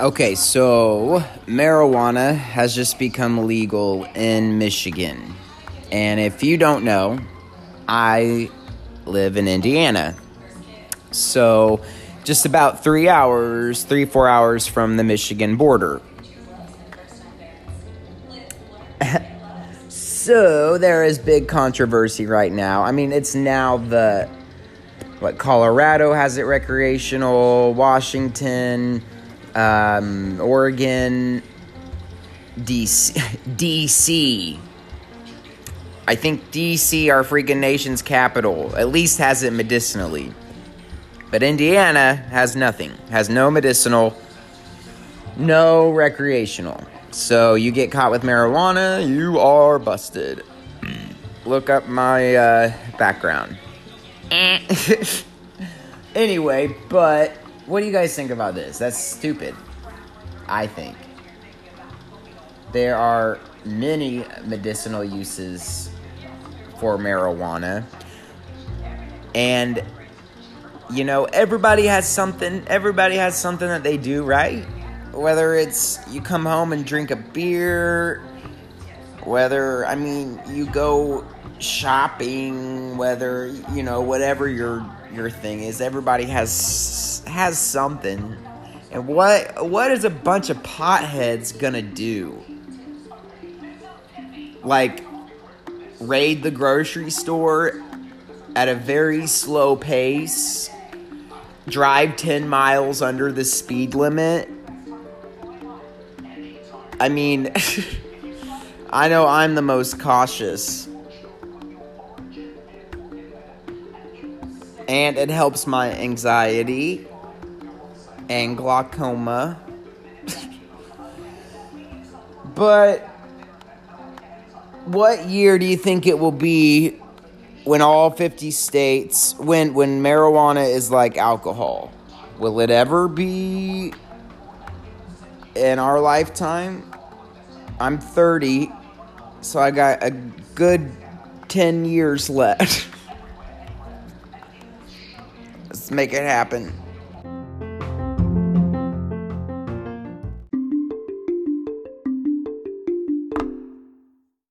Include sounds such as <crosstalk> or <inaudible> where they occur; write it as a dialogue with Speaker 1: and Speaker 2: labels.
Speaker 1: Okay, so marijuana has just become legal in Michigan. And if you don't know, I live in Indiana. So, just about three hours, three, four hours from the Michigan border. So, there is big controversy right now. I mean, it's now the. What, Colorado has it recreational, Washington um, Oregon, DC, <laughs> DC. I think DC, our freaking nation's capital, at least has it medicinally. But Indiana has nothing, has no medicinal, no recreational. So you get caught with marijuana, you are busted. Look up my uh, background. <laughs> anyway, but what do you guys think about this? That's stupid. I think. There are many medicinal uses for marijuana. And you know, everybody has something, everybody has something that they do, right? Whether it's you come home and drink a beer, whether I mean, you go shopping, whether you know, whatever your your thing is, everybody has has something. And what what is a bunch of potheads gonna do? Like raid the grocery store at a very slow pace, drive 10 miles under the speed limit. I mean, I know I'm the most cautious. And it helps my anxiety and glaucoma. but what year do you think it will be when all 50 states when when marijuana is like alcohol? Will it ever be in our lifetime? I'm 30, so I got a good 10 years left. <laughs> Let's make it happen.